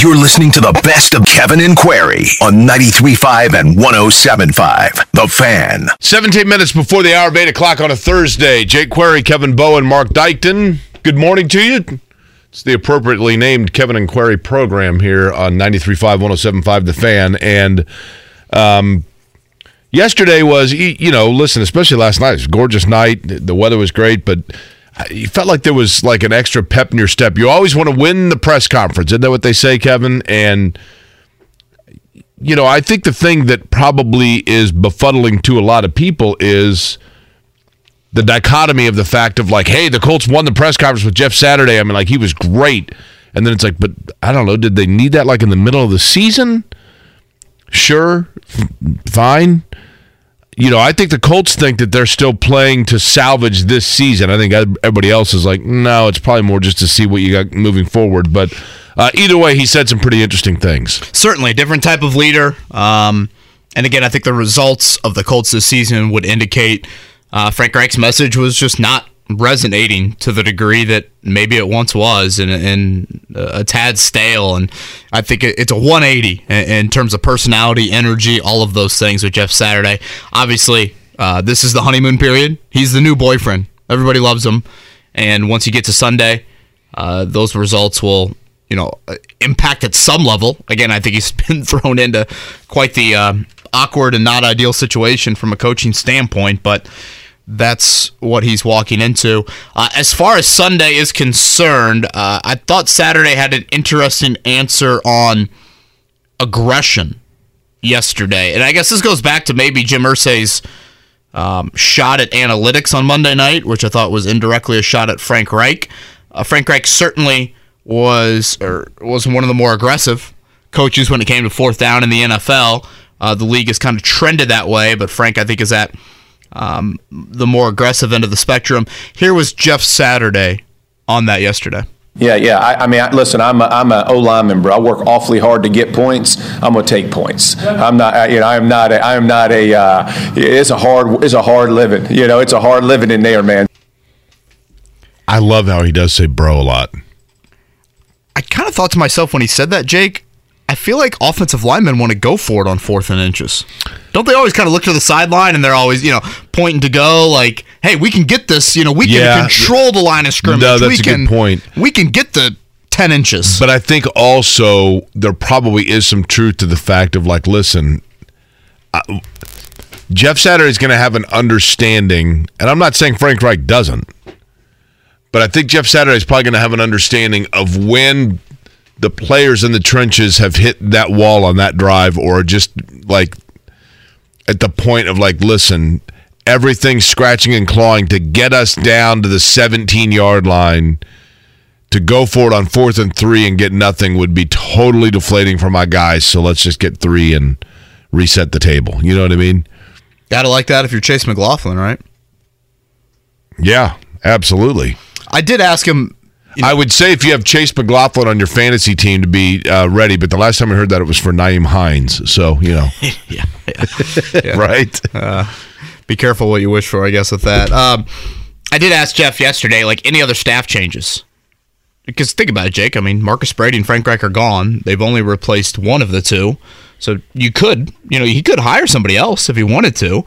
You're listening to the best of Kevin and Query on 93.5 and 107.5. The Fan. 17 minutes before the hour of 8 o'clock on a Thursday. Jake Query, Kevin Bowen, Mark Dykton. Good morning to you. It's the appropriately named Kevin and Query program here on 93.5, 107.5 The Fan. And um, yesterday was, you know, listen, especially last night, it was a gorgeous night. The weather was great, but you felt like there was like an extra pep in your step. You always want to win the press conference. Isn't that what they say, Kevin? And you know, I think the thing that probably is befuddling to a lot of people is the dichotomy of the fact of like, hey, the Colts won the press conference with Jeff Saturday. I mean, like he was great. And then it's like, but I don't know, did they need that like in the middle of the season? Sure, fine you know, I think the Colts think that they're still playing to salvage this season. I think everybody else is like, no, it's probably more just to see what you got moving forward. But uh, either way, he said some pretty interesting things. Certainly, different type of leader. Um, and again, I think the results of the Colts this season would indicate uh, Frank Reich's message was just not resonating to the degree that maybe it once was and, and a tad stale. And I think it's a 180 in terms of personality, energy, all of those things with Jeff Saturday. Obviously, uh, this is the honeymoon period. He's the new boyfriend. Everybody loves him. And once you get to Sunday, uh, those results will, you know, impact at some level. Again, I think he's been thrown into quite the uh, awkward and not ideal situation from a coaching standpoint, but that's what he's walking into. Uh, as far as Sunday is concerned, uh, I thought Saturday had an interesting answer on aggression yesterday. And I guess this goes back to maybe Jim Irsay's um, shot at analytics on Monday night, which I thought was indirectly a shot at Frank Reich. Uh, Frank Reich certainly was or was one of the more aggressive coaches when it came to fourth down in the NFL. Uh, the league has kind of trended that way, but Frank, I think, is at um, the more aggressive end of the spectrum. Here was Jeff Saturday on that yesterday. Yeah, yeah. I, I mean, I, listen, I'm a, I'm an O lineman, bro. I work awfully hard to get points. I'm gonna take points. I'm not, you know, I'm not, a, I'm not a. Uh, it's a hard, it's a hard living. You know, it's a hard living in there, man. I love how he does say "bro" a lot. I kind of thought to myself when he said that, Jake. I feel like offensive linemen want to go for it on fourth and inches. Don't they always kind of look to the sideline and they're always, you know, pointing to go like, "Hey, we can get this. You know, we yeah. can control the line of scrimmage. No, that's we a can, good point. We can get the ten inches." But I think also there probably is some truth to the fact of like, listen, uh, Jeff Saturday is going to have an understanding, and I'm not saying Frank Reich doesn't, but I think Jeff Saturday is probably going to have an understanding of when the players in the trenches have hit that wall on that drive or just like at the point of like listen everything scratching and clawing to get us down to the 17 yard line. To go for it on fourth and three and get nothing would be totally deflating for my guys so let's just get three and reset the table. You know what i mean? Gotta like that if you're chase mclaughlin right? Yeah absolutely. I did ask him you know, I would say if you have Chase McLaughlin on your fantasy team to be uh, ready, but the last time I heard that it was for Nyheim Hines. So you know, yeah, yeah. yeah. right. Uh, be careful what you wish for, I guess, with that. Um, I did ask Jeff yesterday, like any other staff changes. Because think about it, Jake. I mean, Marcus Brady and Frank Reich are gone. They've only replaced one of the two. So you could, you know, he could hire somebody else if he wanted to.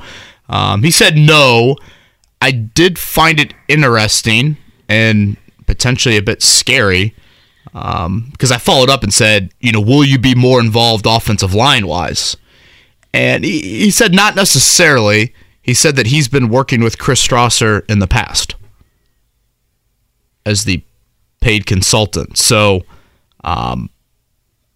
Um, he said no. I did find it interesting, and potentially a bit scary because um, I followed up and said, you know, will you be more involved offensive line wise? And he, he said not necessarily. He said that he's been working with Chris Strausser in the past as the paid consultant. So, um,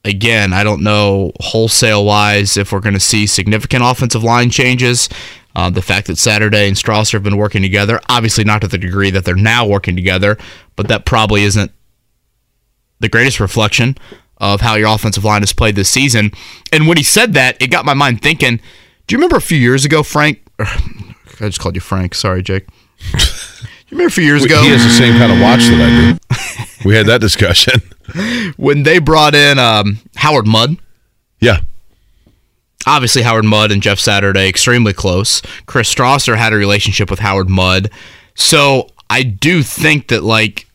again, I don't know wholesale wise if we're going to see significant offensive line changes. Uh, the fact that Saturday and Strausser have been working together, obviously not to the degree that they're now working together, but that probably isn't the greatest reflection of how your offensive line has played this season. And when he said that, it got my mind thinking. Do you remember a few years ago, Frank? I just called you Frank. Sorry, Jake. You remember a few years ago He has the same kind of watch that I do. We had that discussion. when they brought in um, Howard Mudd? Yeah. Obviously, Howard Mudd and Jeff Saturday extremely close. Chris Strausser had a relationship with Howard Mudd, so I do think that like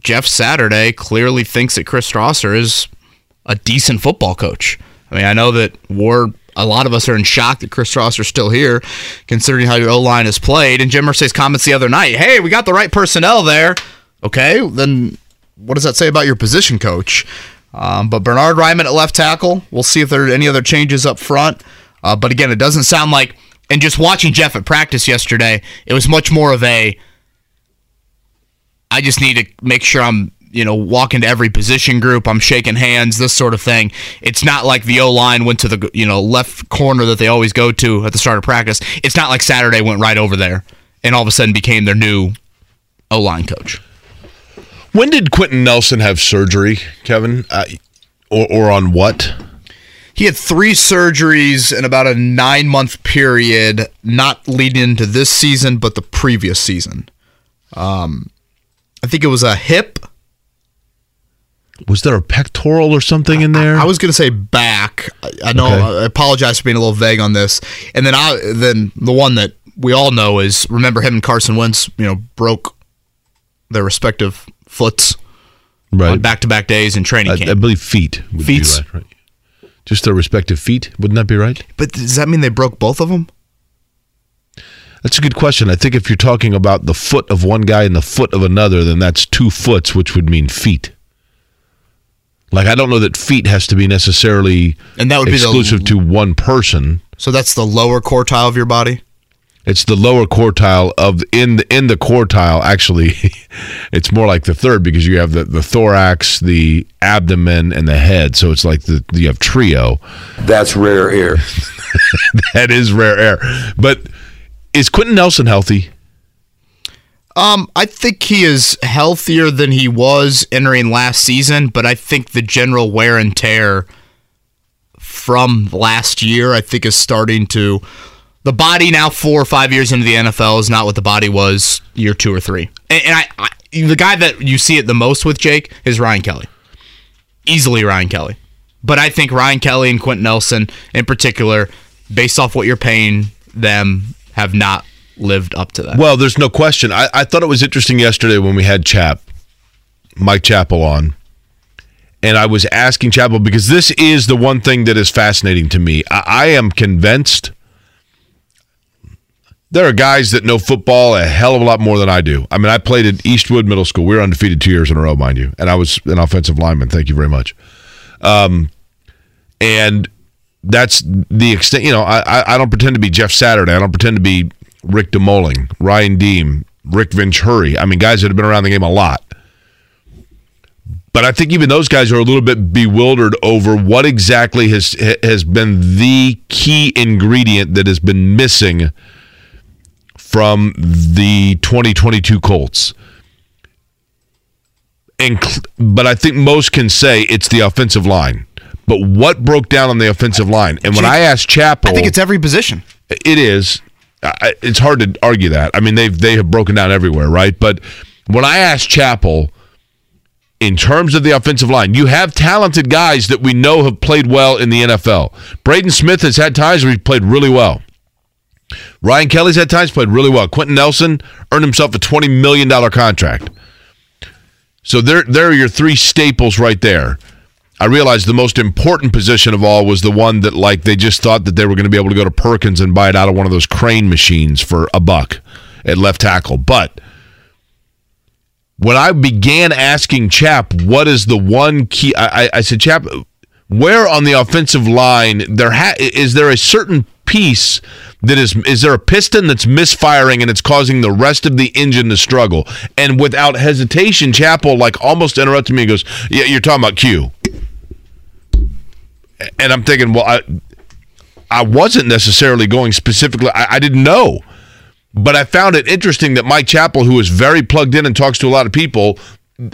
Jeff Saturday clearly thinks that Chris Strausser is a decent football coach. I mean, I know that we're a lot of us are in shock that Chris Strausser's still here, considering how your O line has played. And Jim Irsay's comments the other night, "Hey, we got the right personnel there." Okay, then what does that say about your position coach? Um, but Bernhard Raimann at left tackle. We'll see if there are any other changes up front. Uh, but again, it doesn't sound like. And just watching Jeff at practice yesterday, it was much more of a. I just need to make sure I'm, you know, walking to every position group. I'm shaking hands, this sort of thing. It's not like the O line went to the, you know, left corner that they always go to at the start of practice. It's not like Saturday went right over there and all of a sudden became their new O line coach. When did Quenton Nelson have surgery, Kevin? Uh, or, or on what? He had three surgeries in about a nine month period, not leading into this season, but the previous season. Um, I think it was a hip. Was there a pectoral or something in there? I, I was going to say back. I, I know. Okay. I apologize for being a little vague on this. And then I then the one that we all know is remember him and Carson Wentz. You know, broke their respective foots on back to back days in training I, camp. I believe feet. Would Feet? Be right, right. Just their respective feet. Wouldn't that be right? but does that mean they broke both of them? That's a good question. I think if you're talking about the foot of one guy and the foot of another, then that's two foots, which would mean feet. Like I don't know that feet has to be necessarily And that would be the- exclusive to one person. So that's the lower quartile of your body. It's the lower quartile of in the in the quartile. Actually, it's more like the third because you have the, the thorax, the abdomen, and the head. So it's like the you have trio. That's rare air. That is rare air. But is Quenton Nelson healthy? Um, I think he is healthier than he was entering last season, but I think the general wear and tear from last year, I think, is starting to. The body now, four or five years into the NFL, is not what the body was year two or three. And, and I, I, the guy that you see it the most with, Jake, is Ryan Kelly. Easily Ryan Kelly. But I think Ryan Kelly and Quenton Nelson, in particular, based off what you're paying them, have not lived up to that. Well, there's no question. I, I thought it was interesting yesterday when we had Chap, Mike Chappell on, and I was asking Chappell because this is the one thing that is fascinating to me. I, I am convinced there are guys that know football a hell of a lot more than I do. I mean, I played at Eastwood Middle School. We were undefeated two years in a row, mind you, and I was an offensive lineman. Thank you very much. Um, and that's the extent. You know, I, I don't pretend to be Jeff Saturday. I don't pretend to be Rick DeMulling, Ryan Diem, Rick Venturi. I mean, guys that have been around the game a lot. But I think even those guys are a little bit bewildered over what exactly has has been the key ingredient that has been missing from the 2022 Colts. And but I think most can say it's the offensive line. But what broke down on the offensive line? And when I asked Chappell, I think it's every position. it is. I- It's hard to argue that. I mean, they've they have broken down everywhere, right? But when I asked Chappell, in terms of the offensive line, you have talented guys that we know have played well in the NFL. Braden Smith has had times where he's played really well. Ryan Kelly's had times played really well. Quenton Nelson earned himself a twenty million dollar contract. So there, there are your three staples right there. I realized the most important position of all was the one that like they just thought that they were going to be able to go to Perkins and buy it out of one of those crane machines for a buck at left tackle. But when I began asking Chap, what is the one key? I, I, I said, Chap, where on the offensive line there ha- is there a certain piece that is is there a piston that's misfiring and it's causing the rest of the engine to struggle? And without hesitation, Chappell like almost interrupted me and goes, "Yeah, you're talking about Q." And I'm thinking, well, I I wasn't necessarily going specifically. I, I didn't know. But I found it interesting that Mike Chappell, who is very plugged in and talks to a lot of people,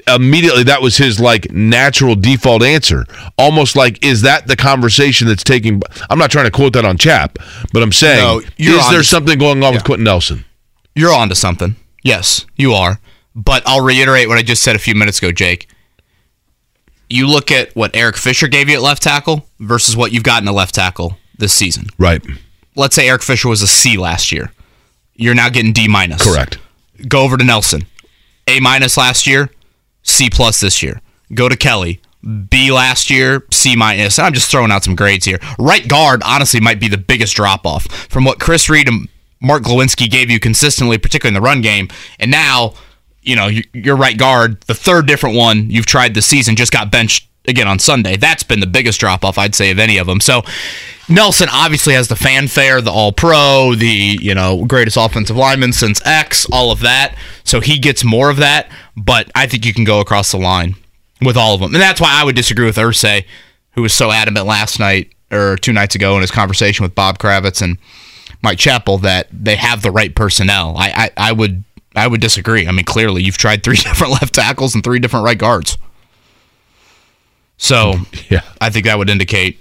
immediately that was his like natural default answer. Almost like, is that the conversation that's taking? I'm not trying to quote that on Chap, but I'm saying, No, is there something going on with Quenton Nelson? You're onto something. Yes, you are. But I'll reiterate what I just said a few minutes ago, Jake. You look at what Eric Fisher gave you at left tackle versus what you've gotten at left tackle this season. Right. Let's say Eric Fisher was a C last year. You're now getting D minus. Correct. Go over to Nelson. A minus last year, C plus this year. Go to Kelly. B last year, C minus. I'm just throwing out some grades here. Right guard, honestly, might be the biggest drop off from what Chris Reed and Mark Glowinski gave you consistently, particularly in the run game. And now, you know, your right guard, the third different one you've tried this season, just got benched again on Sunday. That's been the biggest drop off, I'd say, of any of them. So Nelson obviously has the fanfare, the All Pro, the you know greatest offensive lineman since X, all of that. So he gets more of that. But I think you can go across the line with all of them, and that's why I would disagree with Irsay, who was so adamant last night or two nights ago in his conversation with Bob Kravitz and Mike Chappell that they have the right personnel. I, I, I would I would disagree. I mean, clearly you've tried three different left tackles and three different right guards. So Yeah. I think that would indicate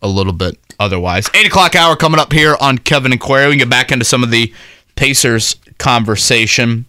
a little bit otherwise. Eight o'clock hour coming up here on Kevin and Query. We can get back into some of the Pacers conversation.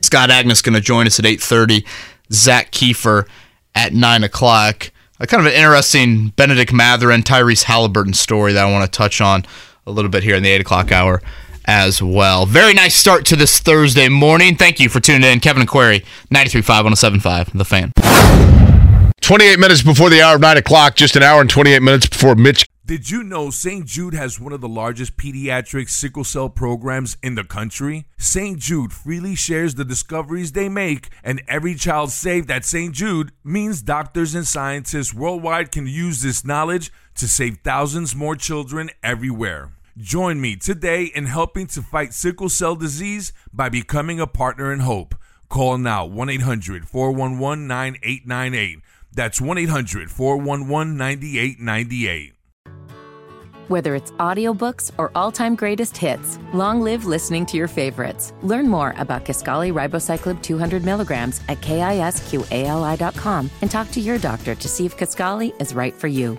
Scott Agness going to join us at eight thirty. Zach Keefer at nine o'clock. A kind of an interesting Bennedict Mathurin, Tyrese Halliburton story that I want to touch on a little bit here in the eight o'clock hour as well. Very nice start to this Thursday morning. Thank you for tuning in. Kevin and Query, 93.5 1075, The Fan. 28 minutes before the hour of 9 o'clock, just an hour and 28 minutes before Mitch. Did you know St. Jude has one of the largest pediatric sickle cell programs in the country? St. Jude freely shares the discoveries they make, and every child saved at St. Jude means doctors and scientists worldwide can use this knowledge to save thousands more children everywhere. Join me today in helping to fight sickle cell disease by becoming a partner in hope. Call now 1 800 411 9898. That's 1 800 411 9898. Whether it's audiobooks or all-time greatest hits, long live listening to your favorites. Learn more about Kisqali Ribociclib 200 milligrams at kisqali.com and talk to your doctor to see if Kisqali is right for you.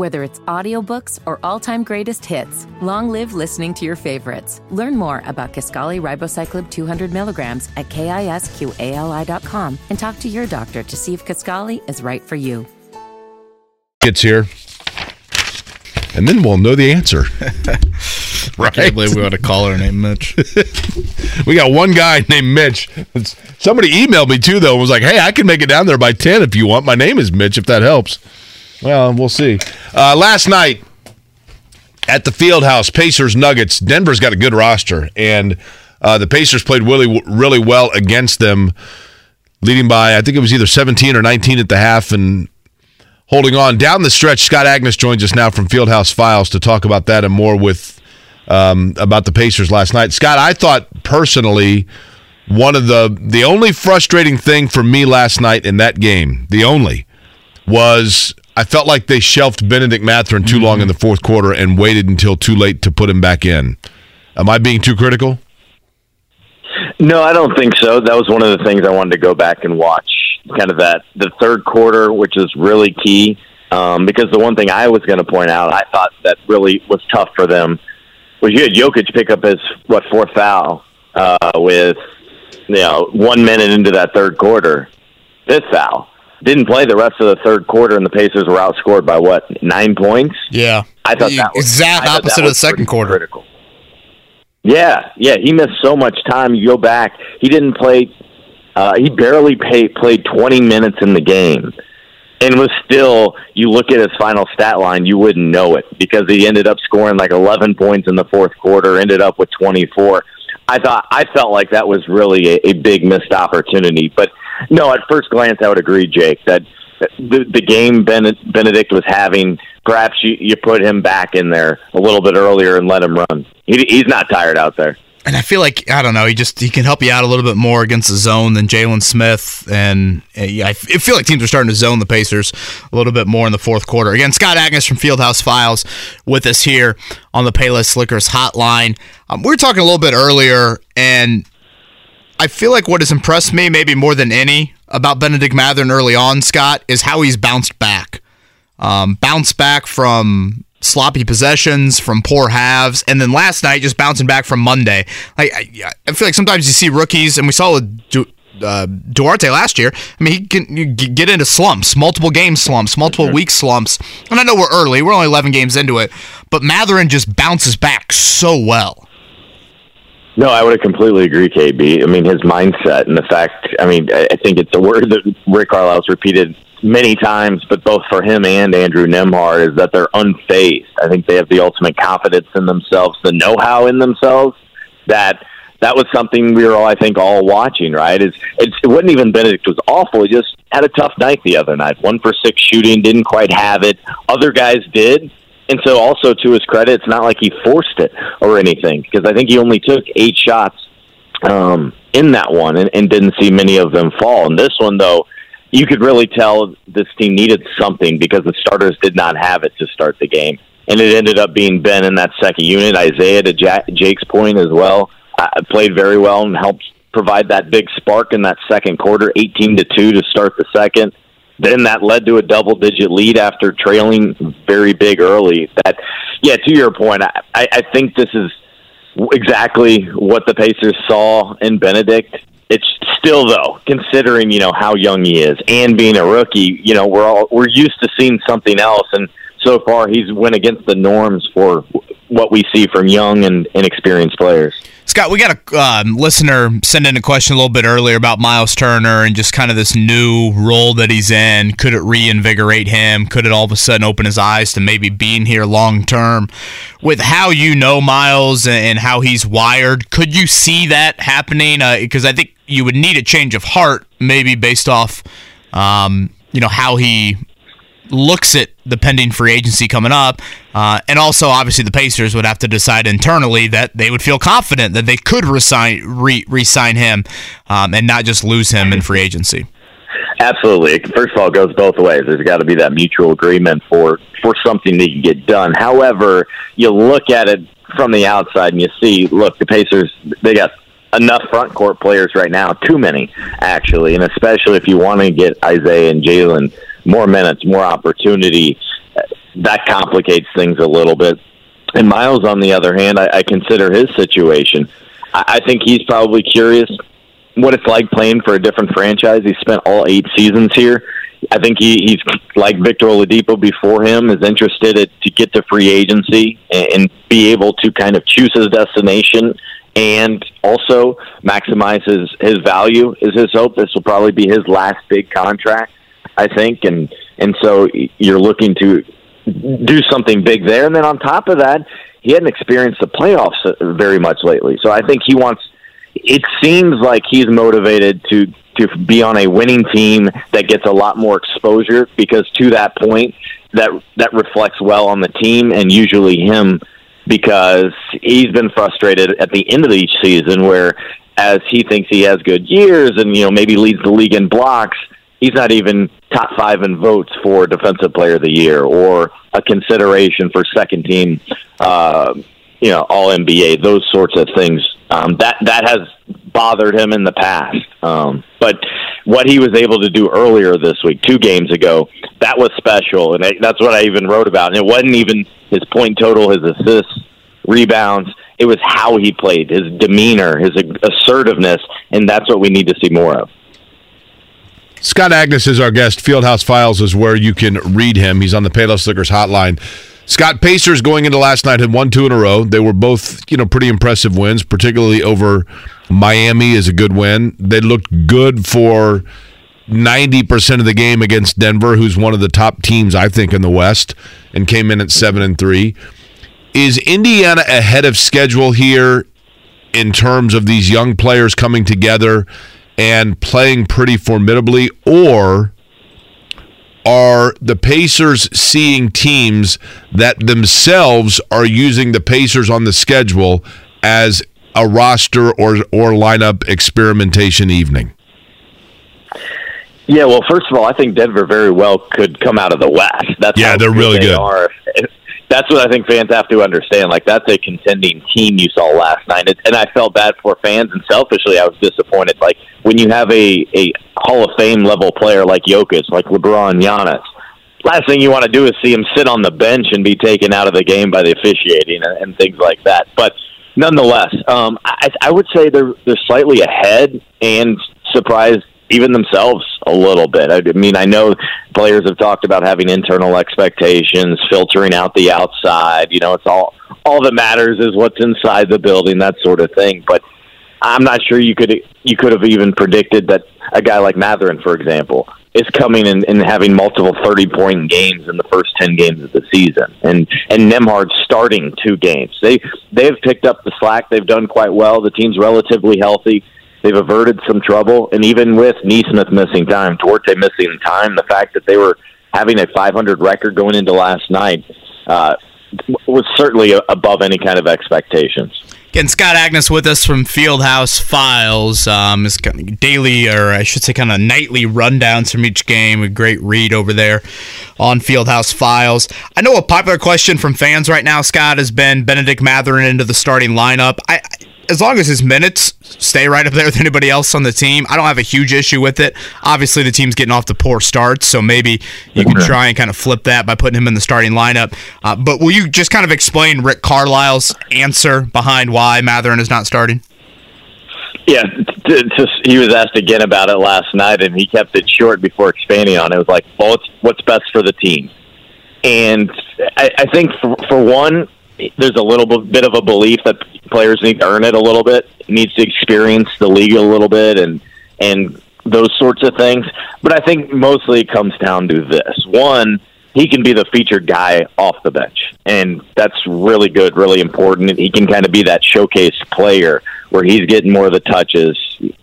Whether it's audiobooks or all-time greatest hits, long live listening to your favorites. Learn more about Kisqali Ribociclib 200 milligrams at kisqali.com and talk to your doctor to see if Kisqali is right for you. gets here. And then we'll know the answer. right? Can't believe we had a caller named Mitch. We got one guy named Mitch. Somebody emailed me too, though, and was like, "Hey, I can make it down there by ten if you want. My name is Mitch, if that helps." Well, we'll see. Uh, last night at the Field House, Pacers Nuggets. Denver's got a good roster, and uh, the Pacers played really, really well against them, leading by I think it was either seventeen or nineteen at the half, and holding on down the stretch. Scott Agness joins us now from Fieldhouse Files to talk about that and more with um, about the Pacers last night. Scott, I thought personally one of the the only frustrating thing for me last night in that game, the only, was I felt like they shelved Bennedict Mathurin too long in the fourth quarter and waited until too late to put him back in. Am I being too critical? No, I don't think so. That was one of the things I wanted to go back and watch. Kind of that the third quarter, which is really key. Um, because the one thing I was going to point out, I thought that really was tough for them was you had Jokic pick up his what fourth foul uh, with you know one minute into that third quarter, fifth foul. Didn't play the rest of the third quarter, and the Pacers were outscored by what nine points. Yeah. I thought that was exact opposite of the second quarter. Critical. Yeah, yeah, he missed so much time. You go back, he didn't play. Uh, he barely pay, played 20 minutes in the game, and was still. You look at his final stat line, you wouldn't know it because he ended up scoring like 11 points in the fourth quarter. Ended up with 24. I thought I felt like that was really a, a big missed opportunity. But no, at first glance, I would agree, Jake, that the the game Bennedict was having, perhaps you, you put him back in there a little bit earlier and let him run. he, he's not tired out there. And I feel like I don't know. He just he can help you out a little bit more against the zone than Jalen Smith, and I feel like teams are starting to zone the Pacers a little bit more in the fourth quarter. Again, Scott Agness from Fieldhouse Files with us here on the Payless Liquors Hotline. Um, we were talking a little bit earlier, and I feel like what has impressed me, maybe more than any, about Bennedict Mathurin early on, Scott, is how he's bounced back. Um, bounced back from sloppy possessions, from poor halves, and then last night just bouncing back from Monday. Like I, I feel like sometimes you see rookies, and we saw with du- uh, Duarte last year. I mean, he can get into slumps, multiple game slumps, multiple mm-hmm. week slumps. And I know we're early; we're only 11 games into it, but Mathurin just bounces back so well. No, I would have completely agree, KB. I mean, his mindset and the fact, I mean, I think it's a word that Rick Carlisle's repeated many times, but both for him and Andrew Nembhard, is that they're unfazed. I think they have the ultimate confidence in themselves, the know how in themselves that that was something we were all, I think, all watching. Right? It's, it's it wasn't even Bennedict was awful. He just had a tough night the other night. One for six shooting, didn't quite have it. Other guys did, and so, also to his credit, it's not like he forced it or anything because I think he only took eight shots um, in that one and, and didn't see many of them fall. And this one, though, you could really tell this team needed something because the starters did not have it to start the game. And it ended up being Ben in that second unit. Isaiah, to Jake's point as well, uh, played very well and helped provide that big spark in that second quarter, 18 to 2 to start the second. Then that led to a double digit lead after trailing very big early. That, yeah, to your point, I, I think this is exactly what the Pacers saw in Bennedict. It's still though, considering you know how young he is and being a rookie, you know we're all we're used to seeing something else, and so far he's went against the norms for what we see from young and inexperienced players. Scott, we got a um, listener send in a question a little bit earlier about Myles Turner and just kind of this new role that he's in. Could it reinvigorate him? Could it all of a sudden open his eyes to maybe being here long term? With how you know Myles and how he's wired, could you see that happening? Because uh, I think you would need a change of heart, maybe based off, um, you know, how he looks at the pending free agency coming up. Uh, and also, obviously, the Pacers would have to decide internally that they would feel confident that they could resign, re- sign him um, and not just lose him in free agency. Absolutely. First of all, it goes both ways. There's got to be that mutual agreement for, for something to get done. However, you look at it from the outside and you see, look, the Pacers, they got enough front court players right now, too many, actually, and especially if you want to get Isaiah and Jalen – more minutes, more opportunity, that complicates things a little bit. And Myles, on the other hand, I, I consider his situation. I, I think he's probably curious what it's like playing for a different franchise. He spent all eight seasons here. I think he, he's like Victor Oladipo before him is interested at, to get to free agency and, and be able to kind of choose his destination and also maximize his, his value is his hope. This will probably be his last big contract. I think, and and so you're looking to do something big there. And then on top of that, he hadn't experienced the playoffs uh, very much lately. So I think he wants. It seems like he's motivated to to be on a winning team that gets a lot more exposure because to that point, that that reflects well on the team and usually him because he's been frustrated at the end of each season where as he thinks he has good years and you know maybe leads the league in blocks he's not even top five in votes for defensive player of the year or a consideration for second team, uh, you know, all NBA, those sorts of things. Um, that that has bothered him in the past. Um, but what he was able to do earlier this week, two games ago, that was special, and that's what I even wrote about. And it wasn't even his point total, his assists, rebounds. It was how he played, his demeanor, his assertiveness, and that's what we need to see more of. Scott Agness is our guest. Fieldhouse Files is where you can read him. He's on the Payless Liquors hotline. Scott Pacers going into last night had won two in a row. They were both, you know, pretty impressive wins, particularly over Miami is a good win. They looked good for 90% of the game against Denver, who's one of the top teams I think in the West and came in at 7 and 3. Is Indiana ahead of schedule here in terms of these young players coming together and playing pretty formidably, or are the Pacers seeing teams that themselves are using the Pacers on the schedule as a roster or or lineup experimentation evening? Yeah, well, first of all, I think Denver very well could come out of the West. That's yeah, they're really they good. Are. That's what I think fans have to understand. Like that's a contending team you saw last night, it, and I felt bad for fans. And selfishly, I was disappointed. Like when you have a a Hall of Fame level player like Jokic, like LeBron, Giannis. Last thing you want to do is see him sit on the bench and be taken out of the game by the officiating and, and things like that. But nonetheless, um, I, I would say they're they're slightly ahead and surprised even themselves a little bit. I mean, I know players have talked about having internal expectations, filtering out the outside. You know, it's all all that matters is what's inside the building, that sort of thing. But I'm not sure you could you could have even predicted that a guy like Mathurin, for example, is coming and, and having multiple 30 point games in the first 10 games of the season, and and Nembhard starting two games. They they've picked up the slack. They've done quite well. The team's relatively healthy. They've averted some trouble, and even with Nesmith missing time, Duarte missing time, the fact that they were having a 500 record going into last night uh, was certainly above any kind of expectations. Again, Scott Agness with us from Fieldhouse Files. Um, is kind of daily, or I should say, kind of nightly rundowns from each game. A great read over there on Fieldhouse Files. I know a popular question from fans right now, Scott, has been Bennedict Mathurin into the starting lineup. I, as long as his minutes stay right up there with anybody else on the team, I don't have a huge issue with it. Obviously, the team's getting off the poor starts, so maybe you can try and kind of flip that by putting him in the starting lineup. Uh, but will you just kind of explain Rick Carlisle's answer behind why Mathurin is not starting? Yeah, t- t- he was asked again about it last night, and he kept it short before expanding on it. It was like, well, what's, what's best for the team? And I, I think, for, for one, there's a little bit of a belief that players need to earn it a little bit, needs to experience the league a little bit, and and those sorts of things. But I think mostly it comes down to this: one, he can be the featured guy off the bench, and that's really good, really important. He can kind of be that showcase player where he's getting more of the touches.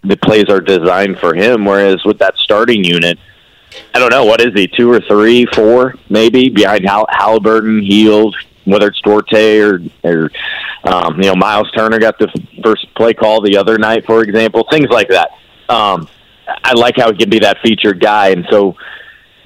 The plays are designed for him, whereas with that starting unit. I don't know what is he two or three, four maybe behind Hall- Halliburton, Hield, whether it's Duarte or or um, you know Myles Turner got the first play call the other night, for example, things like that. Um, I like how he can be that featured guy, and so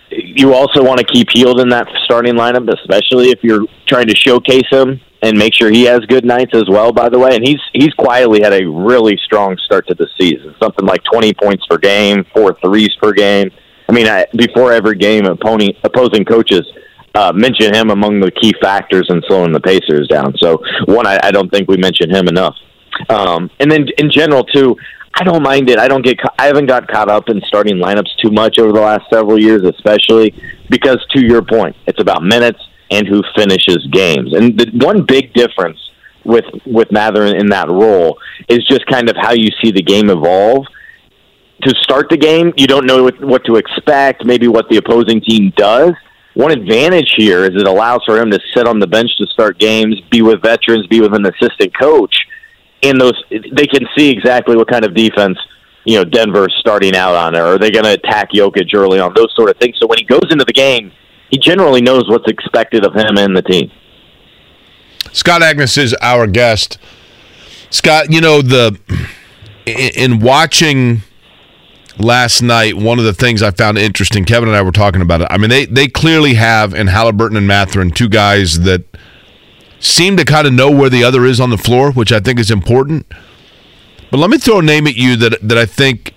you also want to keep Hield in that starting lineup, especially if you're trying to showcase him and make sure he has good nights as well. By the way, and he's he's quietly had a really strong start to the season, something like 20 points per game, four threes per game. I mean, I, before every game, opposing opposing coaches uh, mention him among the key factors in slowing the Pacers down. So one, I, I don't think we mention him enough. Um, and then in general too, I don't mind it. I don't get. I haven't got caught up in starting lineups too much over the last several years, especially because to your point, it's about minutes and who finishes games. And the one big difference with with Mather in that role is just kind of how you see the game evolve. To start the game, you don't know what to expect, maybe what the opposing team does one advantage here is it allows for him to sit on the bench to start games, be with veterans, be with an assistant coach. In those, they can see exactly what kind of defense you know Denver's starting out on, or are they going to attack Jokic early on? Those sort of things. So when he goes into the game, he generally knows what's expected of him and the team. Scott Agness is our guest. Scott, you know the in watching last night, one of the things I found interesting, Kevin and I were talking about it. I mean, they they clearly have in Halliburton and Mathurin two guys that seem to kind of know where the other is on the floor, which I think is important. But let me throw a name at you that that I think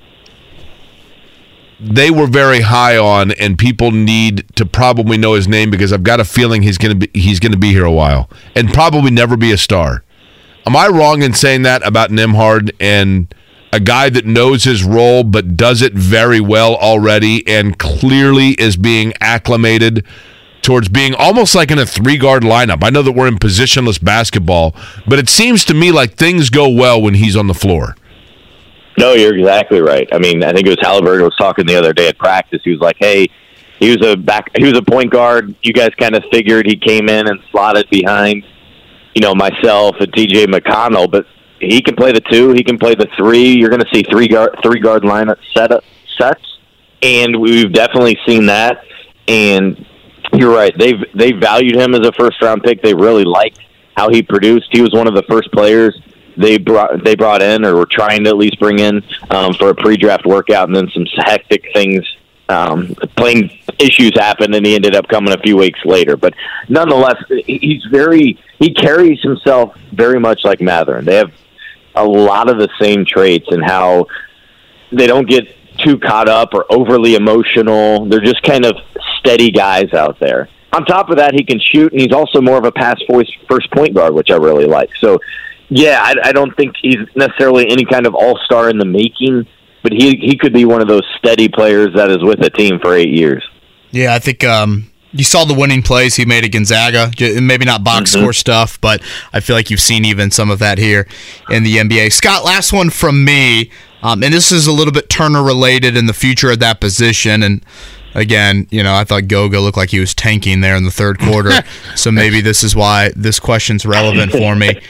they were very high on, and people need to probably know his name because I've got a feeling he's gonna be he's gonna be here a while and probably never be a star. Am I wrong in saying that about Nembhard and? A guy that knows his role but does it very well already and clearly is being acclimated towards being almost like in a three guard lineup. I know that we're in positionless basketball, but it seems to me like things go well when he's on the floor. No, you're exactly right. I mean, I think it was Halliburton was talking the other day at practice. He was like, "Hey, he was a back, he was a point guard. You guys kind of figured he came in and slotted behind, you know, myself and T.J. McConnell, but he can play the two. He can play the three. You're going to see three guard three guard lineup set up sets, and we've definitely seen that. and you're right. They've they valued him as a first round pick. They really liked how he produced. He was one of the first players they brought they brought in or were trying to at least bring in um, for a pre-draft workout, and then some hectic things. Um, playing issues happened, and he ended up coming a few weeks later. But nonetheless, he's very he carries himself very much like Mathurin. They have a lot of the same traits and how they don't get too caught up or overly emotional. They're just kind of steady guys out there. On top of that, he can shoot, and he's also more of a pass first point guard, which I really like. So, yeah, I, I don't think he's necessarily any kind of all star in the making, but he he could be one of those steady players that is with a team for eight years. Yeah, I think um, you saw the winning plays he made at Gonzaga. Maybe not box mm-hmm. score stuff, but I feel like you've seen even some of that here in the NBA. Scott, last one from me, um, and this is a little bit Turner related in the future of that position, and again, you know, I thought Goga looked like he was tanking there in the third quarter. so maybe this is why this question's relevant for me.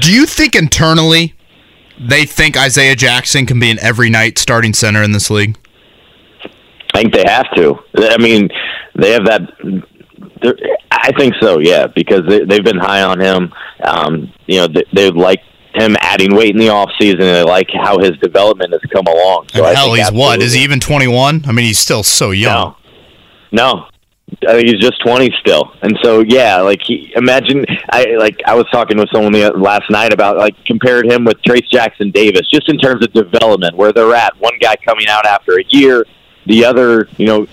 Do you think internally they think Isaiah Jackson can be an every night starting center in this league? I think they have to. I mean, they have that. I think so, yeah, because they, they've been high on him. Um, you know, they, they like him adding weight in the off season. I like how his development has come along. So and hell, he's absolutely. what? Is he even twenty one? I mean, he's still so young. No, no. I think he's just twenty still, and so yeah, like he imagine. I like I was talking with someone last night about like compared him with Trayce Jackson Davis, just in terms of development, where they're at. One guy coming out after a year, the other, you know,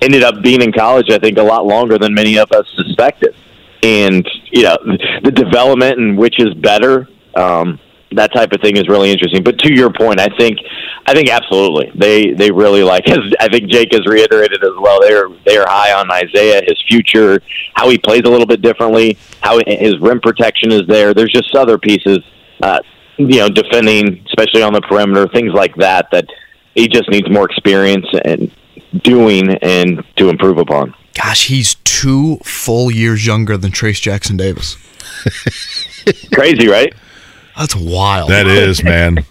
ended up being in college. I think a lot longer than many of us suspected, and you know, the development and which is better um, that type of thing is really interesting. But to your point, I think I think absolutely they they really like. As I think Jake has reiterated as well. They are they are high on Isaiah, his future, how he plays a little bit differently, how his rim protection is there. There's just other pieces, uh, you know, defending, especially on the perimeter, things like that. That he just needs more experience and doing and to improve upon. Gosh, he's two full years younger than Trayce Jackson Davis. Crazy, right? That's wild. That is, man.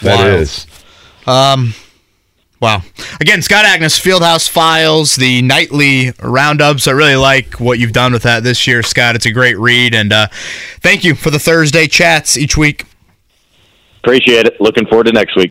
That wild. is. Um, wow. Again, Scott Agness, Fieldhouse Files, the nightly roundups. I really like what you've done with that this year, Scott. It's a great read, and uh, thank you for the Thursday chats each week. Appreciate it. Looking forward to next week.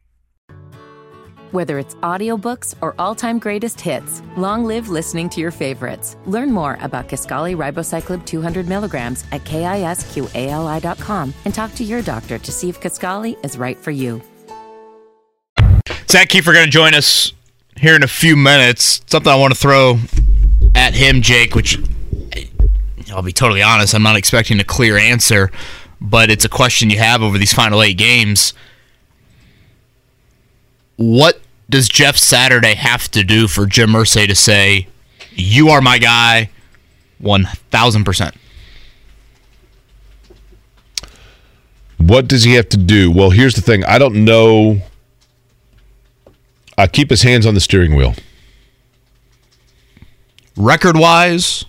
Whether it's audiobooks or all-time greatest hits, long live listening to your favorites. Learn more about Kisqali Ribociclib 200 milligrams at kisqali.com and talk to your doctor to see if Kisqali is right for you. Zach Keefer going to join us here in a few minutes. Something I want to throw at him, Jake, which I'll be totally honest, I'm not expecting a clear answer, but it's a question you have over these final eight games – what does Jeff Saturday have to do for Jim Irsay to say, you are my guy 1000%? What does he have to do? Well, here's the thing. I don't know. I keep his hands on the steering wheel. Record wise,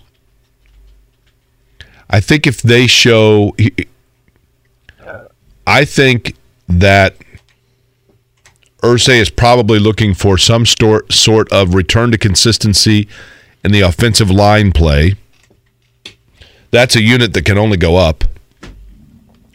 I think if they show, I think that Irsay is probably looking for some sort of return to consistency in the offensive line play. That's a unit that can only go up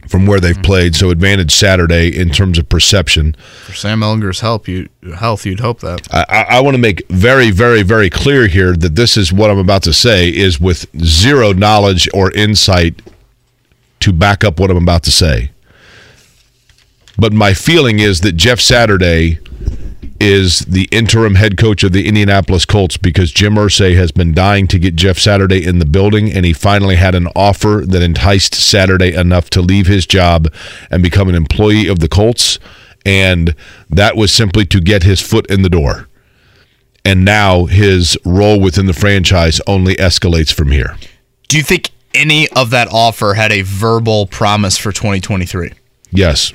from where they've mm-hmm. played. So advantage Saturday in terms of perception. For Sam Ehlinger's help, you health, you'd hope that. I, I want to make very, very, very clear here that this is what I'm about to say is with zero knowledge or insight to back up what I'm about to say. But my feeling is that Jeff Saturday is the interim head coach of the Indianapolis Colts because Jim Irsay has been dying to get Jeff Saturday in the building, and he finally had an offer that enticed Saturday enough to leave his job and become an employee of the Colts. And that was simply to get his foot in the door. And now his role within the franchise only escalates from here. Do you think any of that offer had a verbal promise for 2023? Yes.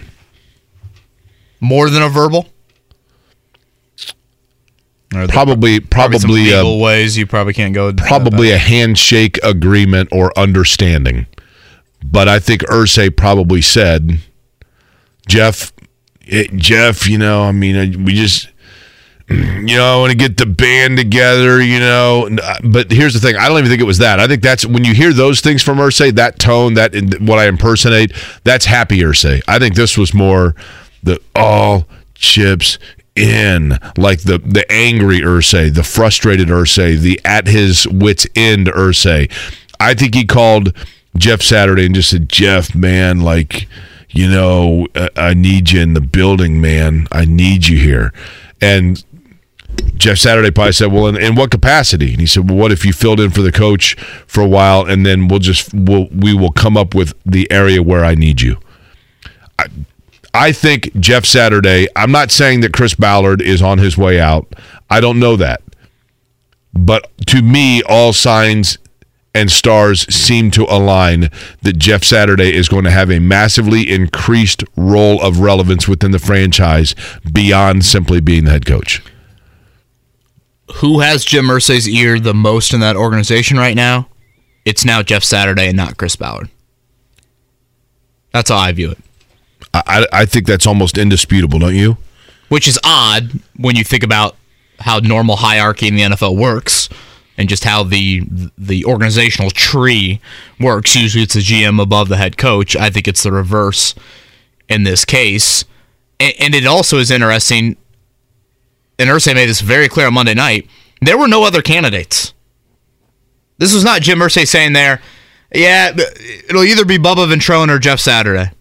More than a verbal? Or Probably, probably some probably, legal a, ways you probably can't go. probably a handshake agreement or understanding. But I think Irsay probably said, Jeff, eh, Jeff, you know, I mean, uh, we just, you know, I want to get the band together, you know. Uh, But here's the thing: I don't even think it was that. I think that's when you hear those things from Irsay, that tone, that what I impersonate, that's happy Irsay. I think this was more the all chips in, like the the angry Irsay, the frustrated Irsay, the at his wits end Irsay. I think he called Jeff Saturday and just said, Jeff, man, like, you know, I- need you in the building, man. I need you here. And Jeff Saturday probably said, "Well, in, in what capacity?" And he said, "Well, what if you filled in for the coach for a while, and then we'll just we'll we will come up with the area where I need you." I, I think Jeff Saturday. I'm not saying that Chris Ballard is on his way out. I don't know that, but to me, all signs and stars seem to align that Jeff Saturday is going to have a massively increased role of relevance within the franchise beyond simply being the head coach. Who has Jim Irsay's ear the most in that organization right now? It's now Jeff Saturday and not Chris Ballard. That's how I view it. I, I think that's almost indisputable, don't you? Which is odd when you think about how normal hierarchy in the NFL works and just how the the organizational tree works. Usually it's the GM above the head coach. I think it's the reverse in this case. And, and it also is interesting, and Irsay made this very clear on Monday night, there were no other candidates. This was not Jim Irsay saying there, yeah, it'll either be Bubba Ventrone or Jeff Saturday.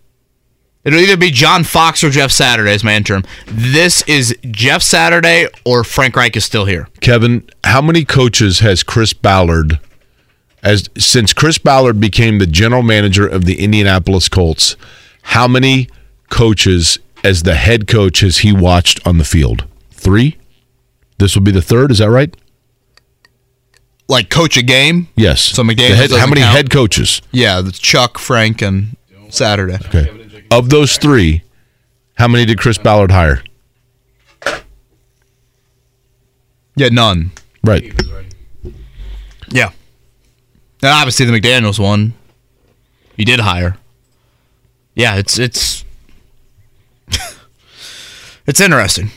It'll either be John Fox or Jeff Saturday as my interim. This is Jeff Saturday or Frank Reich is still here. Kevin, how many coaches has Chris Ballard as since Chris Ballard became the general manager of the Indianapolis Colts? How many coaches as the head coach has he watched on the field? 3? This will be the third, is that right? Like coach a game? Yes. So McDaniels The head- how many count? head coaches? Yeah, Chuck, Frank, and Saturday. Okay. Of those 3, how many did Chris Ballard hire? Yeah, none. Right. Yeah. And obviously the McDaniels one, you did hire. Yeah, it's it's it's interesting.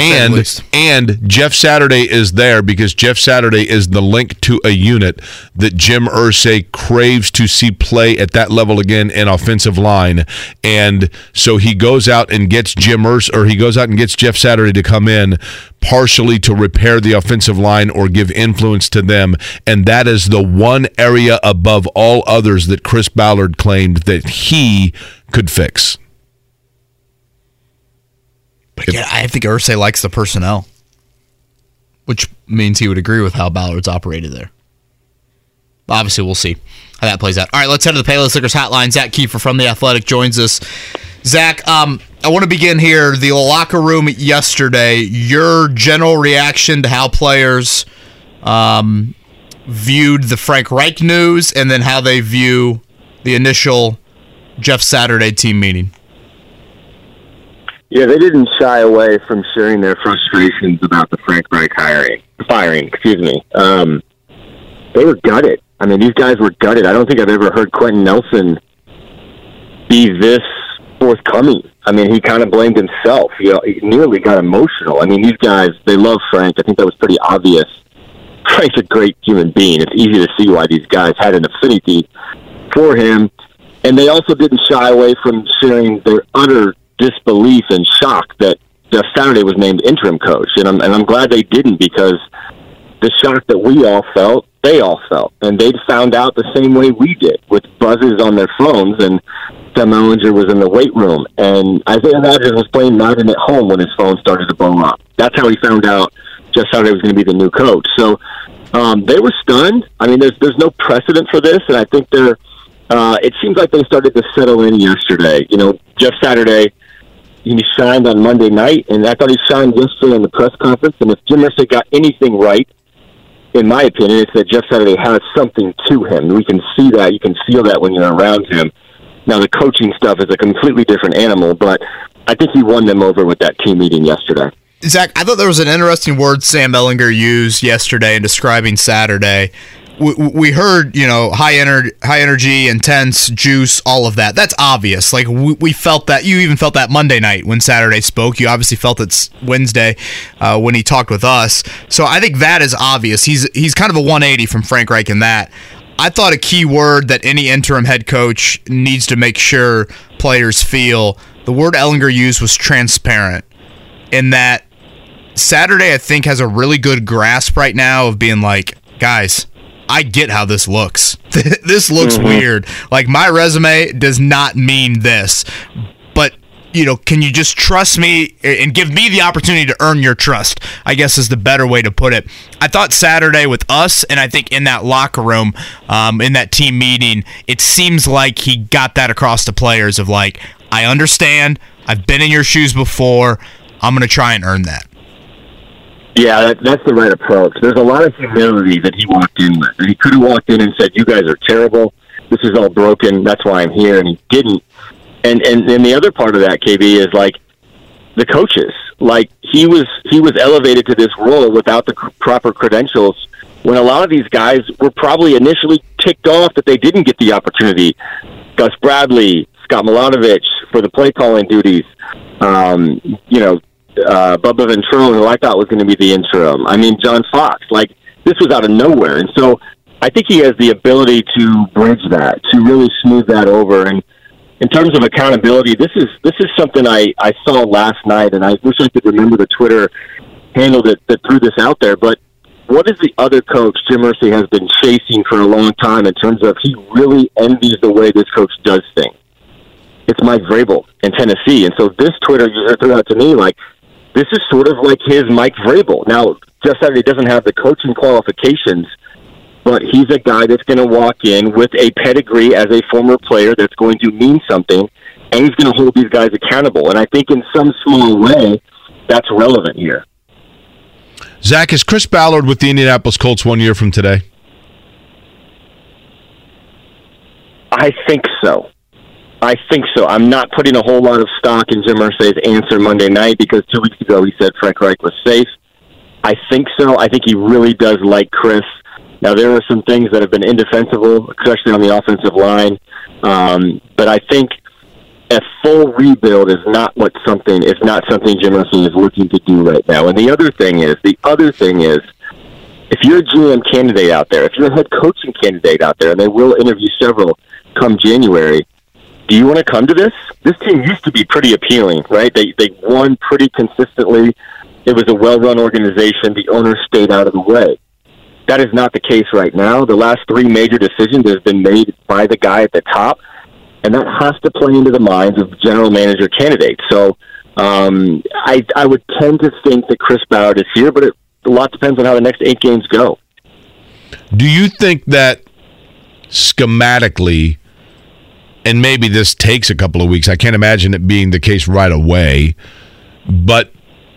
And and Jeff Saturday is there because Jeff Saturday is the link to a unit that Jim Irsay craves to see play at that level again in offensive line, and so he goes out and gets Jim Urs or he goes out and gets Jeff Saturday to come in partially to repair the offensive line or give influence to them, and that is the one area above all others that Chris Ballard claimed that he could fix. But yeah, I think Irsay likes the personnel, which means he would agree with how Ballard's operated there. Obviously, we'll see how that plays out. All right, let's head to the Payless Liquors hotline. Zach Keefer from The Athletic joins us. Zach, um, I want to begin here. The locker room yesterday, your general reaction to how players um, viewed the Frank Reich news and then how they view the initial Jeff Saturday team meeting. Yeah, they didn't shy away from sharing their frustrations about the Frank Reich hiring, firing. Excuse me. Um, they were gutted. I mean, these guys were gutted. I don't think I've ever heard Quenton Nelson be this forthcoming. I mean, he kind of blamed himself. You know, he nearly got emotional. I mean, these guys, they love Frank. I think that was pretty obvious. Frank's a great human being. It's easy to see why these guys had an affinity for him. And they also didn't shy away from sharing their utter disbelief and shock that Jeff Saturday was named interim coach. And I'm, and I'm glad they didn't because the shock that we all felt, they all felt. And they found out the same way we did with buzzes on their phones. And Sam Ehlinger was in the weight room. And Isaiah Rodgers was playing Madden at home when his phone started to blow up. That's how he found out Jeff Saturday was going to be the new coach. So um, they were stunned. I mean, there's there's no precedent for this, and I think they're. Uh, it seems like they started to settle in yesterday. You know, Jeff Saturday, he shined on Monday night, and I thought he shined yesterday in the press conference. And if Jim Irsay got anything right in my opinion, it's that Jeff Saturday has something to him. We can see that. You can feel that when you're around him. Now, the coaching stuff is a completely different animal, but I think he won them over with that team meeting yesterday. Zach, I thought there was an interesting word Sam Ehlinger used yesterday in describing Saturday. We, we heard, you know, high energy, high energy, intense, juice, all of that. That's obvious. Like we, we, felt that. You even felt that Monday night when Saturday spoke. You obviously felt it Wednesday uh, when he talked with us. So I think that is obvious. He's he's kind of a 180 from Frank Reich in that. I thought a key word that any interim head coach needs to make sure players feel. The word Ehlinger used was transparent. In that Saturday, I think, has a really good grasp right now of being like, guys, I get how this looks. this looks mm-hmm. weird. Like, my resume does not mean this. But, you know, can you just trust me and give me the opportunity to earn your trust? I guess is the better way to put it. I thought Saturday with us, and I think in that locker room, um, in that team meeting, it seems like he got that across to players of like, I understand. I've been in your shoes before. I'm going to try and earn that. Yeah, that, that's the right approach. There's a lot of humility that he walked in with. he could have walked in and said, "You guys are terrible. This is all broken. That's why I'm here," and he didn't. And and then the other part of that, KB, is like the coaches. Like he was he was elevated to this role without the proper credentials. When a lot of these guys were probably initially ticked off that they didn't get the opportunity. Gus Bradley, Scott Milanovich for the play calling duties. Um, you know, uh, Bubba Ventrone, who I thought was going to be the interim. I mean, John Fox. Like this was out of nowhere, and so I think he has the ability to bridge that, to really smooth that over. And in terms of accountability, this is this is something I I saw last night, and I wish I could remember the Twitter handle that that threw this out there, but. What is the other coach Jim Irsay has been chasing for a long time in terms of he really envies the way this coach does things? It's Mike Vrabel in Tennessee, and so this Twitter threw out to me like, this is sort of like his Mike Vrabel. Now, Jeff Saturday doesn't have the coaching qualifications, but he's a guy that's going to walk in with a pedigree as a former player that's going to mean something, and he's going to hold these guys accountable. And I think in some small way, that's relevant here. Zach, is Chris Ballard with the Indianapolis Colts one year from today? I think so. I think so. I'm not putting a whole lot of stock in Jim Irsay's answer Monday night because two weeks ago he said Frank Reich was safe. I think so. I think he really does like Chris. Now there are some things that have been indefensible, especially on the offensive line. Um, but I think a full rebuild is not what something is not something Jim Irsay is looking to do right now. And the other thing is, the other thing is, if you're a GM candidate out there, if you're a head coaching candidate out there, and they will interview several come January, do you want to come to this? This team used to be pretty appealing, right? They they won pretty consistently. It was a well-run organization. The owners stayed out of the way. That is not the case right now. The last three major decisions have been made by the guy at the top, and that has to play into the minds of general manager candidates. So um, I I would tend to think that Chris Ballard is here, but it, a lot depends on how the next eight games go. Do you think that schematically? And maybe this takes a couple of weeks. I can't imagine it being the case right away. But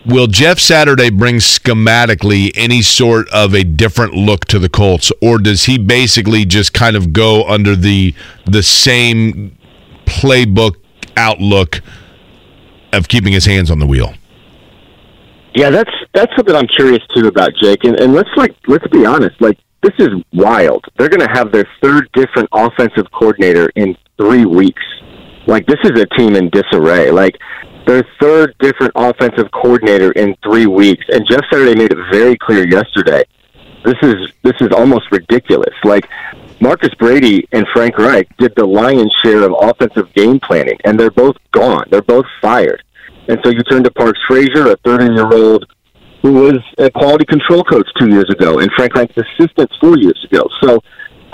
will Jeff Saturday bring schematically any sort of a different look to the Colts, or does he basically just kind of go under the the same playbook outlook of keeping his hands on the wheel? Yeah, that's that's something I'm curious too about Jake. And, and let's like let's be honest, like this is wild. They're going to have their third different offensive coordinator in three weeks. Like this is a team in disarray. Like their third different offensive coordinator in three weeks, and Jeff Saturday made it very clear yesterday. This is this is almost ridiculous. Like Marcus Brady and Frank Reich did the lion's share of offensive game planning, and they're both gone. They're both fired. And so you turn to Parks Frazier, a 30 year old who was a quality control coach two years ago, and Frank Reich's assistant four years ago. So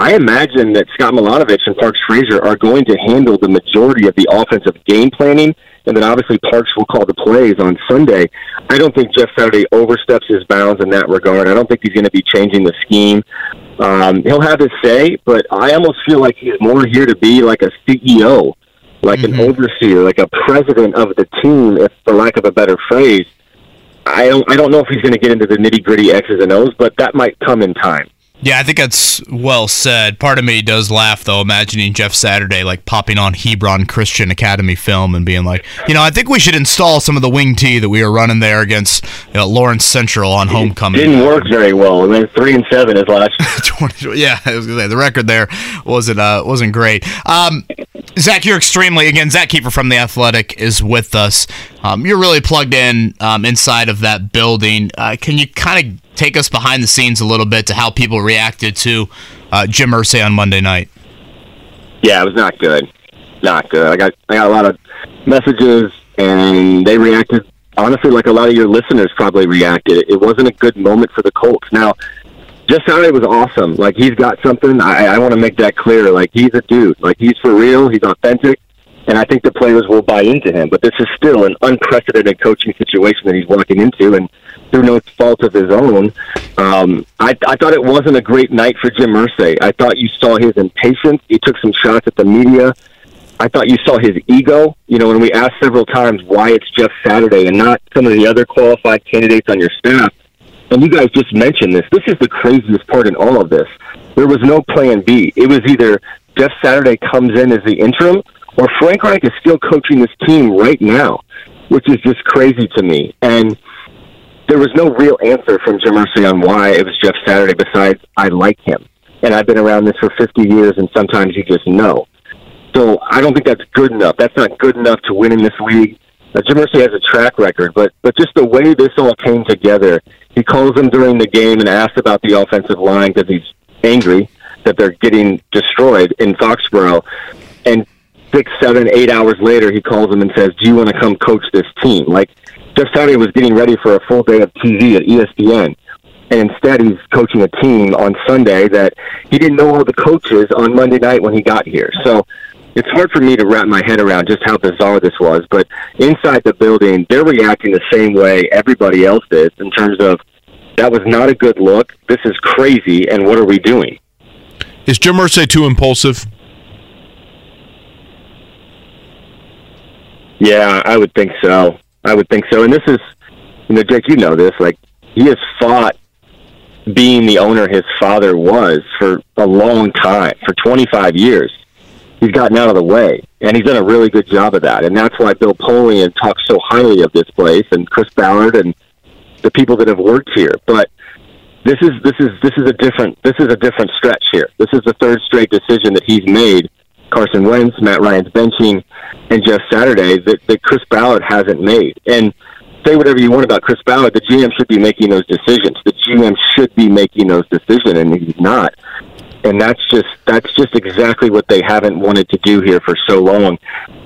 I imagine that Scott Milanovich and Parks Frazier are going to handle the majority of the offensive game planning, and then obviously Parks will call the plays on Sunday. I don't think Jeff Saturday oversteps his bounds in that regard. I don't think he's going to be changing the scheme. Um, he'll have his say, but I almost feel like he's more here to be like a CEO, like mm-hmm. an overseer, like a president of the team, if for lack of a better phrase. I don't I don't know if he's going to get into the nitty gritty X's and O's, but that might come in time. Yeah, I think that's well said. Part of me does laugh though, imagining Jeff Saturday like popping on Hebron Christian Academy film and being like, you know, I think we should install some of the wing tee that we were running there against you know, Lawrence Central on homecoming. Didn't work very well. I mean, three and seven is last. yeah, I was gonna say the record there wasn't uh, wasn't great. Um, Zach, you're extremely again. Zach Keefer from the Athletic is with us. Um, you're really plugged in um, inside of that building. Uh, can you kind of take us behind the scenes a little bit to how people reacted to uh, Jim Irsay on Monday night. Yeah, it was not good. Not good. I got I got a lot of messages, and they reacted honestly like a lot of your listeners probably reacted. It wasn't a good moment for the Colts. Now, Jeff Saturday was awesome. Like he's got something. I, I want to make that clear. Like he's a dude. Like he's for real. He's authentic and I think the players will buy into him. But this is still an unprecedented coaching situation that he's walking into, and through no fault of his own. Um, I, I thought it wasn't a great night for Jim Irsay. I thought you saw his impatience. He took some shots at the media. I thought you saw his ego. You know, when we asked several times why it's Jeff Saturday and not some of the other qualified candidates on your staff. And you guys just mentioned this. This is the craziest part in all of this. There was no plan B. It was either Jeff Saturday comes in as the interim or Frank Reich is still coaching this team right now, which is just crazy to me. And there was no real answer from Jim Irsay on why it was Jeff Saturday. Besides, I like him, and I've been around this for 50 years, and sometimes you just know. So I don't think that's good enough. That's not good enough to win in this league. Uh, Jim Irsay has a track record, but but just the way this all came together, he calls them during the game and asks about the offensive line because he's angry that they're getting destroyed in Foxborough, and six, seven, eight hours later, he calls him and says, "Do you want to come coach this team?" Like Jeff Saturday was getting ready for a full day of TV at ESPN, and instead he's coaching a team on Sunday that he didn't know all the coaches on Monday night when he got here. So it's hard for me to wrap my head around just how bizarre this was. But inside the building, they're reacting the same way everybody else is in terms of that was not a good look. This is crazy, and what are we doing? Is Jim Irsay too impulsive? Yeah, I would think so. I would think so. And this is, you know, Jake, you know this. Like he has fought being the owner his father was for a long time, for 25 years. He's gotten out of the way, and he's done a really good job of that. And that's why Bill Polian talks so highly of this place, and Chris Ballard, and the people that have worked here. But this is this is this is a different this is a different stretch here. This is the third straight decision that he's made Carson Wentz, Matt Ryan's benching, and Jeff Saturday that, that Chris Ballard hasn't made. And say whatever you want about Chris Ballard, the GM should be making those decisions. The GM should be making those decisions, and he's not. And that's just that's just exactly what they haven't wanted to do here for so long.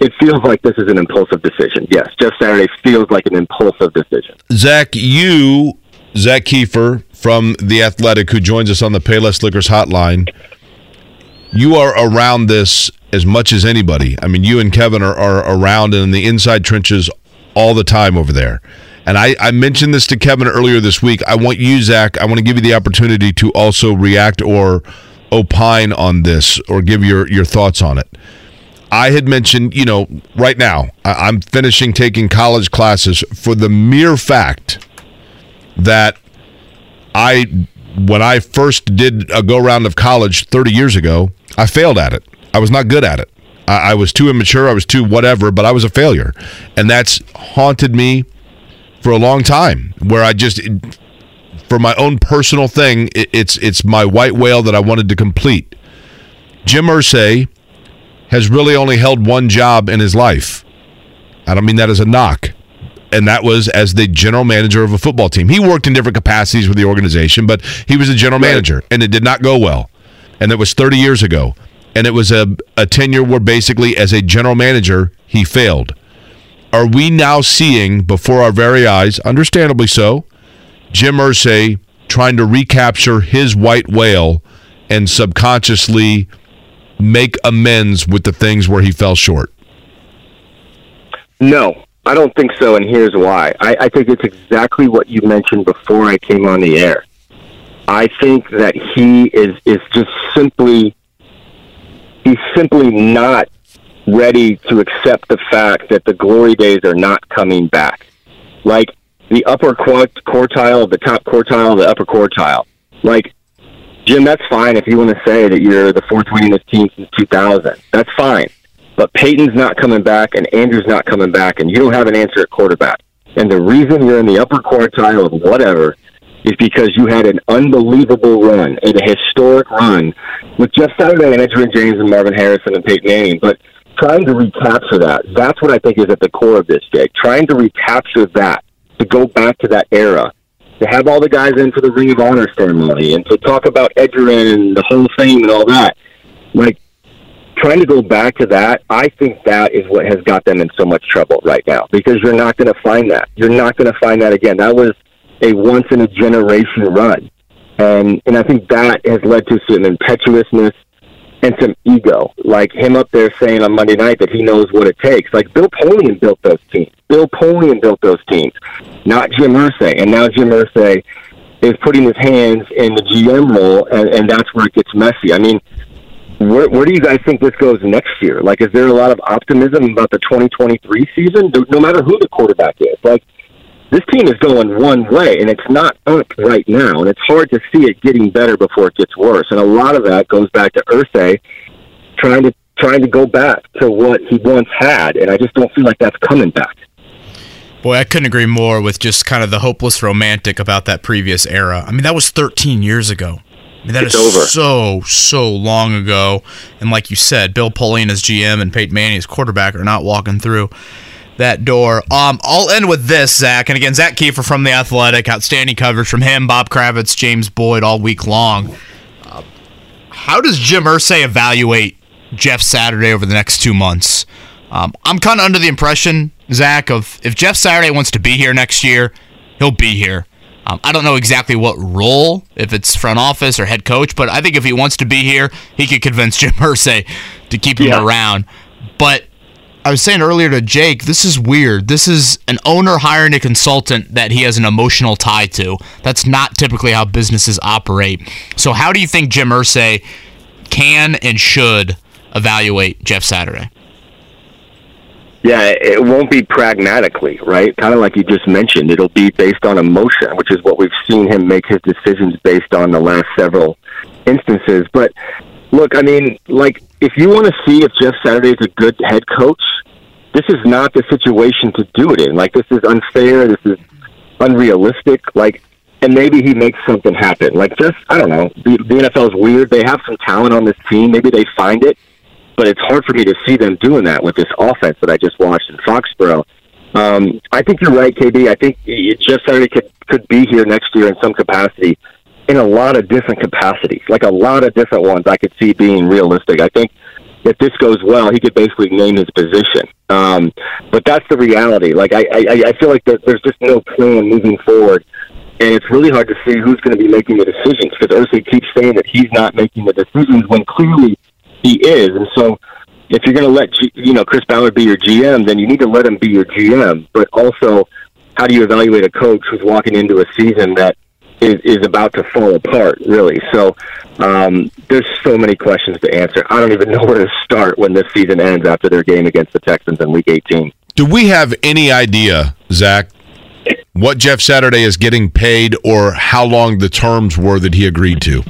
It feels like this is an impulsive decision. Yes, Jeff Saturday feels like an impulsive decision. Zach, you, Zach Keefer from the Athletic, who joins us on the Payless Liquors hotline you are around this as much as anybody. I mean, you and Kevin are, are around in the inside trenches all the time over there. And I, I mentioned this to Kevin earlier this week. I want you, Zach, I want to give you the opportunity to also react or opine on this or give your, your thoughts on it. I had mentioned, you know, right now, I'm finishing taking college classes for the mere fact that I, when I first did a go round of college 30 years ago, I failed at it. I was not good at it. I, I was too immature. I was too whatever, but I was a failure. And that's haunted me for a long time where I just for my own personal thing it, it's it's my white whale that I wanted to complete. Jim Irsay has really only held one job in his life. I don't mean that as a knock. And that was as the general manager of a football team. He worked in different capacities with the organization, but he was a general manager and it did not go well and it was 30 years ago. And it was a, a tenure where basically, as a general manager, he failed. Are we now seeing before our very eyes, understandably so, Jim Irsay trying to recapture his white whale and subconsciously make amends with the things where he fell short? No, I don't think so, and here's why. I, I think it's exactly what you mentioned before I came on the air. I think that he is is just simply he's simply not ready to accept the fact that the glory days are not coming back. Like the upper quartile, the top quartile, the upper quartile. Like, Jim, that's fine if you want to say that you're the fourth winningest team since 2000. That's fine. But Peyton's not coming back, and Andrew's not coming back, and you don't have an answer at quarterback. And the reason you're in the upper quartile of whatever is because you had an unbelievable run, a historic run with Jeff Saturday and Edgerrin James and Marvin Harrison and Peyton Manning. But trying to recapture that, that's what I think is at the core of this, Jake. Trying to recapture that, to go back to that era, to have all the guys in for the Ring of Honor ceremony, and to talk about Edgerrin and the whole Fame and all that. Like, trying to go back to that, I think that is what has got them in so much trouble right now because you're not going to find that. You're not going to find that again. That was a once in a generation run. And and I think that has led to some impetuousness and some ego. Like him up there saying on Monday night that he knows what it takes. Like Bill Polian built those teams. Bill Polian built those teams, not Jim Irsay. And now Jim Irsay is putting his hands in the GM role, and, and that's where it gets messy. I mean, where, where do you guys think this goes next year? Like, is there a lot of optimism about the 2023 season, no matter who the quarterback is? Like, this team is going one way, and it's not up right now, and it's hard to see it getting better before it gets worse. And a lot of that goes back to Irsay trying to trying to go back to what he once had, and I just don't feel like that's coming back. Boy, I couldn't agree more with just kind of the hopeless romantic about that previous era. I mean, that was 13 years ago. I mean, that it's is over. so so long ago. And like you said, Bill Polian as GM and Peyton Manning as quarterback are not walking through that door. Um, I'll end with this, Zach. And again, Zach Keefer from the Athletic, outstanding coverage from him, Bob Kravitz, James Boyd all week long. Uh, how does Jim Irsay evaluate Jeff Saturday over the next two months? Um, I'm kind of under the impression, Zach, of if Jeff Saturday wants to be here next year, he'll be here. Um, I don't know exactly what role, if it's front office or head coach, but I think if he wants to be here, he could convince Jim Irsay to keep him Yeah. around. But I was saying earlier to Jake, this is weird. This is an owner hiring a consultant that he has an emotional tie to. That's not typically how businesses operate. So, how do you think Jim Irsay can and should evaluate Jeff Saturday? Yeah, it won't be pragmatically, right? Kind of like you just mentioned. It'll be based on emotion, which is what we've seen him make his decisions based on the last several instances. But look, I mean, like, if you want to see if Jeff Saturday is a good head coach, this is not the situation to do it in. Like, this is unfair. This is unrealistic. Like, and maybe he makes something happen. Like, just, I don't know. The, the NFL is weird. They have some talent on this team. Maybe they find it but it's hard for me to see them doing that with this offense that I just watched in Foxborough. Um, I think you're right, KB. I think Jeff Saturday could could be here next year in some capacity, in a lot of different capacities, like a lot of different ones. I could see being realistic. I think if this goes well, he could basically name his position. Um, but that's the reality. Like I, I, I feel like there's just no plan moving forward. And it's really hard to see who's going to be making the decisions because Irsay keeps saying that he's not making the decisions when clearly he is. And so, if you're going to let G, you know Chris Ballard be your GM, then you need to let him be your GM. But also, how do you evaluate a coach who's walking into a season that is, is about to fall apart? Really. So, um, there's so many questions to answer. I don't even know where to start when this season ends after their game against the Texans in Week 18. Do we have any idea, Zach, what Jeff Saturday is getting paid or how long the terms were that he agreed to?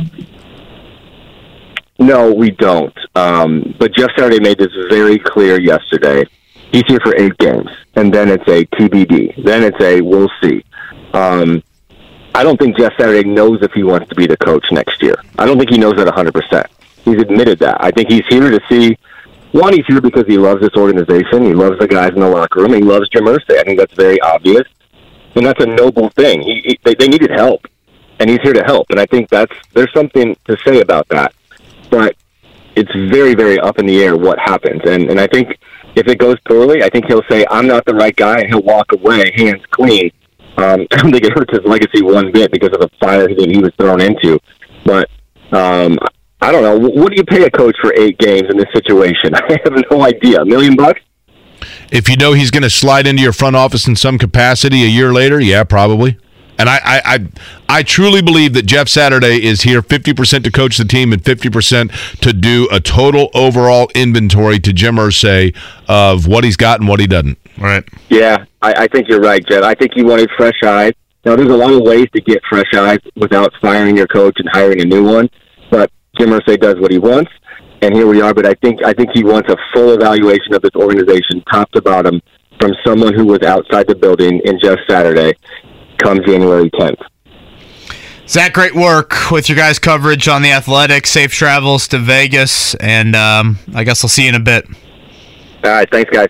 No, we don't. Um, but Jeff Saturday made this very clear yesterday. He's here for eight games, and then it's a TBD. Then it's a we'll see. Um, I don't think Jeff Saturday knows if he wants to be the coach next year. I don't think he knows that 100%. He's admitted that. I think he's here to see. One, he's here because he loves this organization. He loves the guys in the locker room. He loves Jim Irsay. I think that's very obvious, and that's a noble thing. He, he, they, they needed help, and he's here to help. And I think that's there's something to say about that but it's very, very up in the air what happens. And and I think if it goes poorly, I think he'll say I'm not the right guy, and he'll walk away hands clean. Um, I don't think it hurts his legacy one bit because of the fire that he was thrown into. But um, I don't know. What do you pay a coach for eight games in this situation? I have no idea. A million bucks? If you know he's going to slide into your front office in some capacity a year later, yeah, probably. And I, I, I, I truly believe that Jeff Saturday is here 50% to coach the team and 50% to do a total overall inventory to Jim Irsay of what he's got and what he doesn't. Right. Yeah, I, I think you're right, Jeff. I think he wanted fresh eyes. Now, there's a lot of ways to get fresh eyes without firing your coach and hiring a new one, but Jim Irsay does what he wants, and here we are. But I think I think he wants a full evaluation of this organization, top to bottom, from someone who was outside the building in Jeff Saturday, come January 10th. Zach, great work with your guys' coverage on the Athletics. Safe travels to Vegas, and um, I guess I'll see you in a bit. All right, thanks, guys.